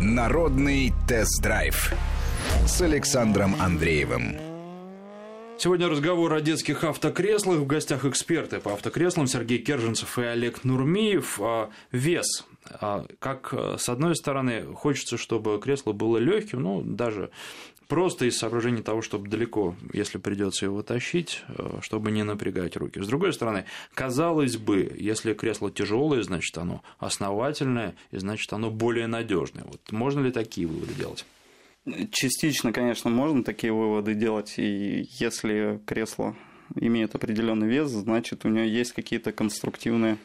Народный тест-драйв с Александром Андреевым. Сегодня разговор о детских автокреслах. В гостях эксперты по автокреслам Сергей Керженцев и Олег Нурмиев. А, вес. А, как, с одной стороны, хочется, чтобы кресло было легким, ну, даже просто из соображений того, чтобы далеко, если придется его тащить, э, чтобы не напрягать руки. С другой стороны, казалось бы, если кресло тяжелое, значит оно основательное, и значит оно более надежное. Вот можно ли такие выводы делать? Частично, конечно, можно такие выводы делать, и если кресло имеет определенный вес, значит, у него есть какие-то конструктивные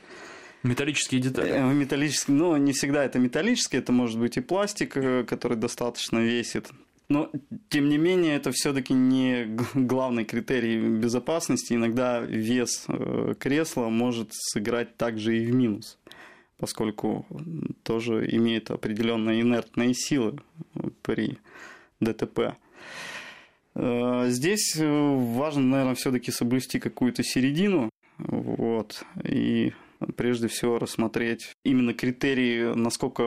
Металлические детали. Э, металлические, ну, не всегда это металлические, это может быть и пластик, э, который достаточно весит. Но, тем не менее, это все-таки не главный критерий безопасности. Иногда вес э, кресла может сыграть также и в минус поскольку тоже имеет определенные инертные силы при ДТП. Э, здесь важно, наверное, все-таки соблюсти какую-то середину, вот, и прежде всего рассмотреть именно критерии, насколько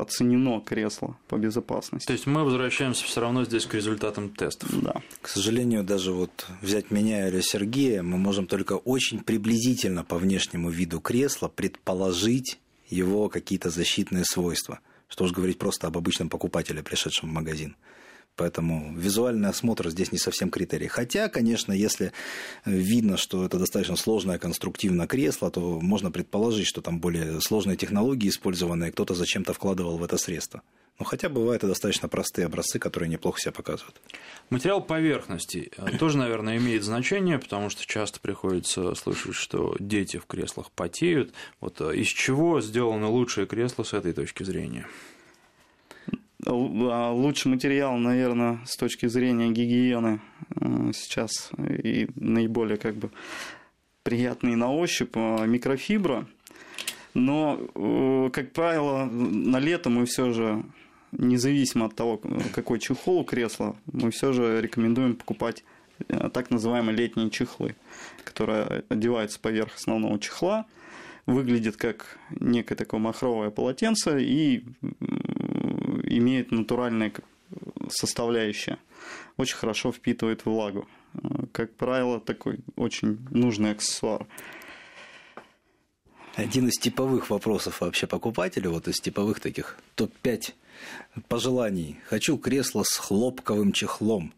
оценено кресло по безопасности. То есть мы возвращаемся все равно здесь к результатам тестов. Да. К сожалению, даже вот взять меня или Сергея, мы можем только очень приблизительно по внешнему виду кресла предположить его какие-то защитные свойства. Что уж говорить просто об обычном покупателе, пришедшем в магазин. Поэтому визуальный осмотр здесь не совсем критерий. Хотя, конечно, если видно, что это достаточно сложное конструктивное кресло, то можно предположить, что там более сложные технологии использованы, и кто-то зачем-то вкладывал в это средство. Но хотя бывают и достаточно простые образцы, которые неплохо себя показывают. Материал поверхности тоже, наверное, имеет значение, потому что часто приходится слышать, что дети в креслах потеют. Вот э, из чего сделано лучшее кресло с этой точки зрения? А лучший материал, наверное, с точки зрения гигиены э, сейчас и наиболее как бы приятный на ощупь э, микрофибра. Но, э, как правило, на лето мы все же, независимо от того, какой чехол у кресла, мы все же рекомендуем покупать так называемые летние чехлы, которые одеваются поверх основного чехла, выглядит как некое такое махровое полотенце и имеет натуральное составляющее. Очень хорошо впитывает влагу. Как правило, такой очень нужный аксессуар. Один из типовых вопросов вообще покупателя, вот из типовых таких топ-5 пожеланий. Хочу кресло с хлопковым чехлом.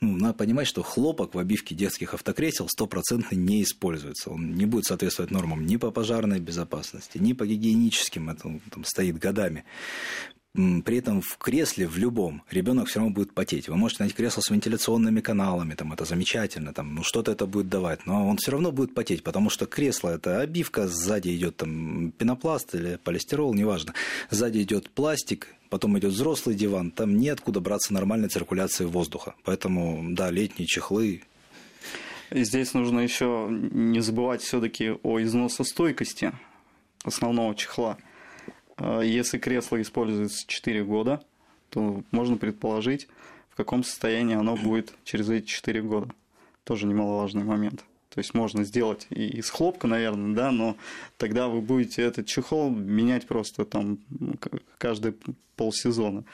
Ну, надо понимать, что хлопок в обивке детских автокресел стопроцентно не используется. Он не будет соответствовать нормам ни по пожарной безопасности, ни по гигиеническим. Это там, стоит годами при этом в кресле, в любом, ребенок все равно будет потеть. Вы можете найти кресло с вентиляционными каналами, там, это замечательно, там, ну, что-то это будет давать, но он все равно будет потеть, потому что кресло – это обивка, сзади идет там пенопласт или полистирол, неважно. Сзади идет пластик, потом идет взрослый диван, там неоткуда браться нормальной циркуляции воздуха. Поэтому, да, летние чехлы Здесь нужно еще не забывать все-таки о износостойкости основного чехла. А, если кресло используется 4 года, то можно предположить, в каком состоянии оно будет через эти 4 года. Тоже немаловажный момент. То есть можно сделать и из хлопка, наверное, да, но тогда вы будете этот чехол менять просто там каждые полсезона.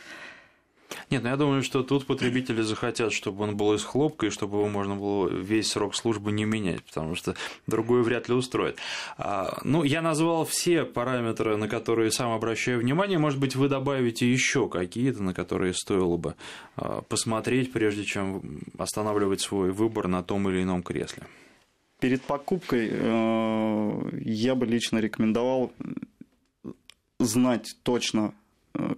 Нет, ну я думаю, что тут потребители захотят, чтобы он был из хлопка, и чтобы его можно было весь срок службы не менять, потому что другой вряд ли устроит. А, ну, я назвал все параметры, на которые сам обращаю внимание. Может быть, вы добавите еще какие-то, на которые стоило бы а, посмотреть, прежде чем останавливать свой выбор на том или ином кресле. Перед покупкой э, я бы лично рекомендовал знать точно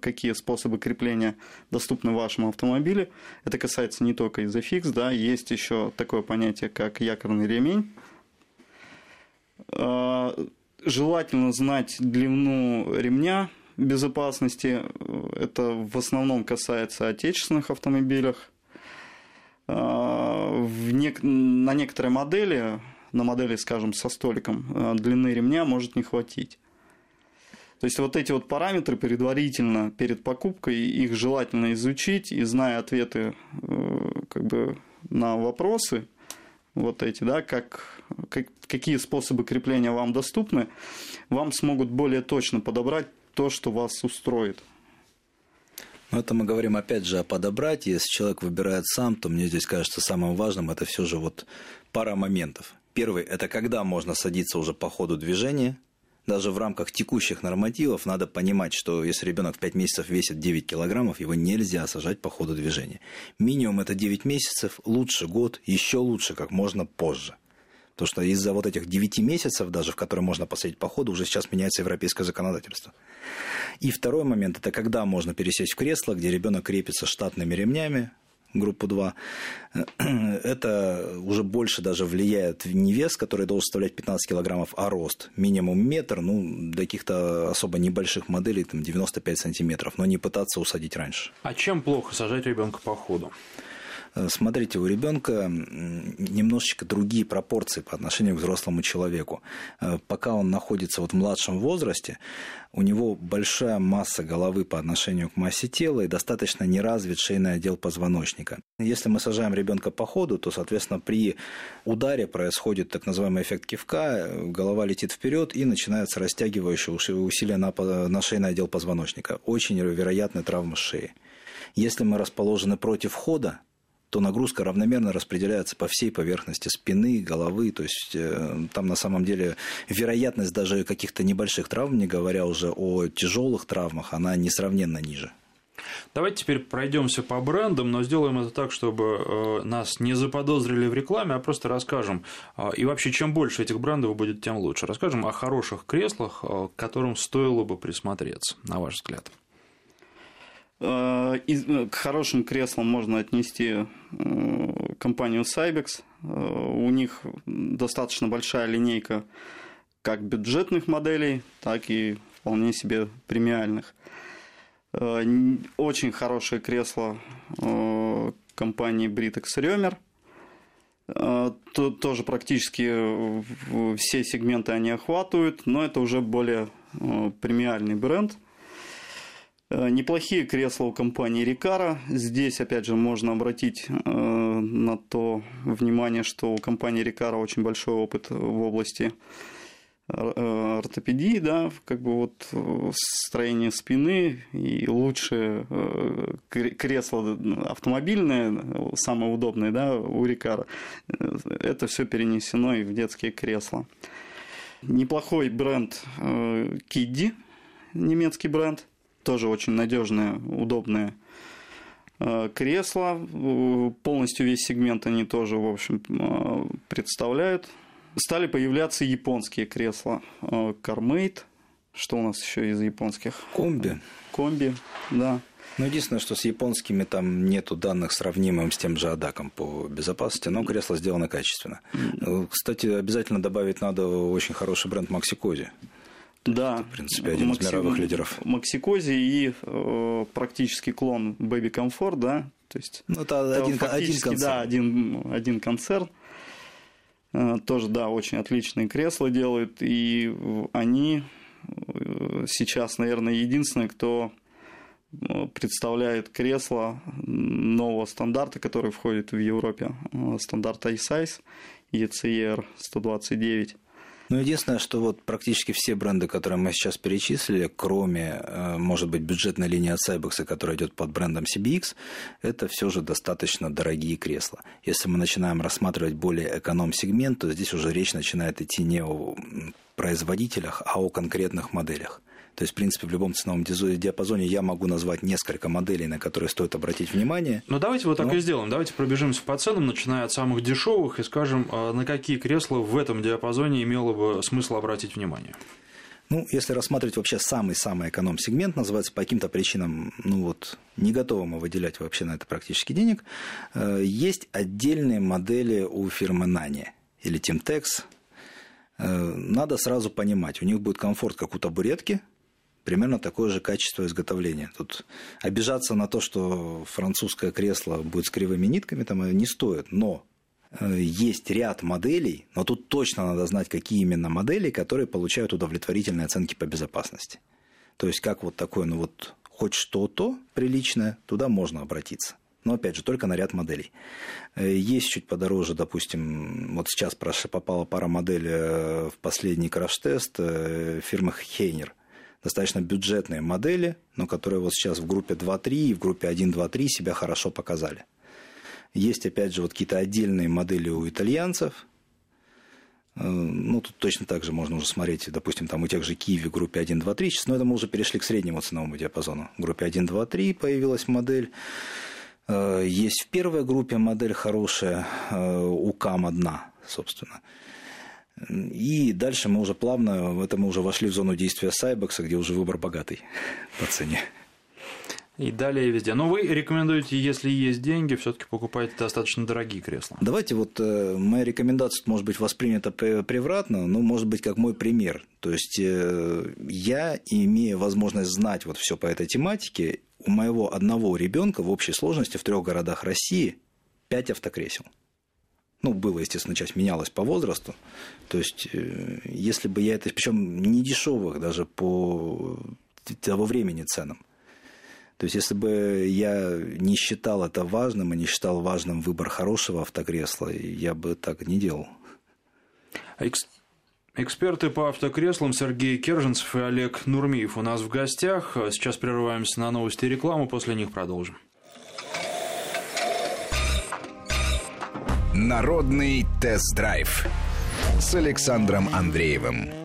какие способы крепления доступны в вашем автомобиле. Это касается не только изофикс, да, есть еще такое понятие, как якорный ремень. Э, желательно знать длину ремня безопасности. Это в основном касается отечественных автомобилях. Э, нек- на некоторые модели, на модели, скажем, со столиком, длины ремня может не хватить. То есть вот эти вот параметры предварительно перед покупкой, их желательно изучить и зная ответы э, как бы на вопросы, вот эти, да, как, как, какие способы крепления вам доступны, вам смогут более точно подобрать то, что вас устроит. Но это мы говорим опять же о подобрать. Если человек выбирает сам, то мне здесь кажется самым важным это все же вот пара моментов. Первый – это когда можно садиться уже по ходу движения. Даже в рамках текущих нормативов надо понимать, что если ребенок в 5 месяцев весит 9 килограммов, его нельзя сажать по ходу движения. Минимум это 9 месяцев, лучше год, еще лучше как можно позже. Потому что из-за вот этих 9 месяцев, даже в которые можно посадить по ходу, уже сейчас меняется европейское законодательство. И второй момент – это когда можно пересесть в кресло, где ребенок крепится штатными ремнями, группу 2, это уже больше даже влияет не вес, который должен составлять 15 килограммов, а рост. Минимум метр, ну, для каких-то особо небольших моделей там 95 сантиметров, но не пытаться усадить раньше. А чем плохо сажать ребенка по ходу? Э, смотрите, у ребенка немножечко другие пропорции по отношению к взрослому человеку. Э, пока он находится вот в младшем возрасте, у него большая масса головы по отношению к массе тела и достаточно не развит шейный отдел позвоночника. Если мы сажаем ребенка по ходу, то, соответственно, при ударе происходит так называемый эффект кивка, голова летит вперед и начинается растягивающее усилие на, на шейный отдел позвоночника. Очень вероятная травма шеи. Если мы расположены против хода, то нагрузка равномерно распределяется по всей поверхности спины, головы. То есть э, там на самом деле вероятность даже каких-то небольших травм, не говоря уже о тяжелых травмах, она несравненно ниже. Давайте теперь пройдемся по брендам, но сделаем это так, чтобы э, нас не заподозрили в рекламе, а просто расскажем. Э, и вообще, чем больше этих брендов будет, тем лучше. Расскажем о хороших креслах, к которым стоило бы присмотреться, на ваш взгляд. Э, к хорошим креслам можно отнести э, компанию Cybex. Э, у них достаточно большая линейка как бюджетных моделей, так и вполне себе премиальных. Очень хорошее кресло компании Britex Römer. Тут тоже практически все сегменты они охватывают, но это уже более премиальный бренд – Э, неплохие кресла у компании Рикара. Здесь, опять же, можно обратить э, на то внимание, что у компании Рикара очень большой опыт в области э, ортопедии, да, как бы вот строение спины и лучшее кресло автомобильное, самое удобное, да, у Рикара. Это все перенесено и в детские кресла. Неплохой бренд Кидди, немецкий бренд тоже очень надежное, удобное э, кресло. Полностью весь сегмент они тоже, в общем, э, представляют. Стали появляться японские кресла. Кармейт. Э, что у нас еще из японских? Комби. Комби, да. Ну, единственное, что с японскими там нету данных сравнимым с тем же Адаком по безопасности, но кресло сделано качественно. Кстати, обязательно добавить надо очень хороший бренд Максикози. Да. Это, в принципе, один Макси... из мировых лидеров. Максикози и э, практически клон Baby Comfort, да. То есть, ну, это, это один, один концерн. Да, один, один концерн. Э, тоже, да, очень отличные кресла делают. И они э, сейчас, наверное, единственные, кто э, представляет кресло нового стандарта, который входит в Европе. Стандарт iSize ECR 129. Ну, единственное, что вот практически все бренды, которые мы сейчас перечислили, кроме, э, может быть, бюджетной линии от Cybex, которая идет под брендом CBX, это все же достаточно дорогие кресла. Если мы начинаем рассматривать более эконом-сегмент, то здесь уже речь начинает идти не о производителях, а о конкретных моделях. То есть, в принципе, в любом ценовом диапазоне я могу назвать несколько моделей, на которые стоит обратить внимание. Ну, давайте вот так но... и сделаем. Давайте пробежимся по ценам, начиная от самых дешевых, и скажем, а, на какие кресла в этом диапазоне имело бы смысл обратить внимание. Ну, если рассматривать вообще самый-самый эконом-сегмент, называется по каким-то причинам, ну вот, не готовы мы выделять вообще на это практически денег, э, есть отдельные модели у фирмы Nani или Timtex. Э, надо сразу понимать, у них будет комфорт, как у табуретки, примерно такое же качество изготовления. Тут обижаться на то, что французское кресло будет с кривыми нитками, там не стоит. Но э, есть ряд моделей, но тут точно надо знать, какие именно модели, которые получают удовлетворительные оценки по безопасности. То есть, как вот такое, ну вот, хоть что-то приличное, туда можно обратиться. Но, опять же, только на ряд моделей. Э, есть чуть подороже, допустим, вот сейчас попала пара моделей э, в последний краш-тест фирмы Хейнер достаточно бюджетные модели, но которые вот сейчас в группе 2.3 и в группе 1.2.3 себя хорошо показали. Есть, опять же, вот какие-то отдельные модели у итальянцев. Э, ну, тут точно так же можно уже смотреть, допустим, там у тех же Киеве в группе 1, 2, 3. Но это мы уже перешли к среднему ценовому диапазону. В группе 1, 2, 3 появилась модель. Э, есть в первой группе модель хорошая, э, у КАМ одна, собственно. И дальше мы уже плавно, это мы уже вошли в зону действия Сайбекса, где уже выбор богатый по цене. И далее везде. Но вы рекомендуете, если есть деньги, все-таки покупать достаточно дорогие кресла. Давайте вот э, моя рекомендация может быть воспринята превратно, но может быть как мой пример. То есть э, я, имея возможность знать вот все по этой тематике, у моего одного ребенка в общей сложности в трех городах России пять автокресел. Ну, было, естественно, часть менялась по возрасту. То есть, э, если бы я это, причем не дешевых даже по того времени ценам. То есть, если бы я не считал это важным и не считал важным выбор хорошего автокресла, я бы так не делал. Экс... Эксперты по автокреслам Сергей Керженцев и Олег Нурмиев у нас в гостях. Сейчас прерываемся на новости и рекламу, после них продолжим. Народный тест-драйв с Александром Андреевым.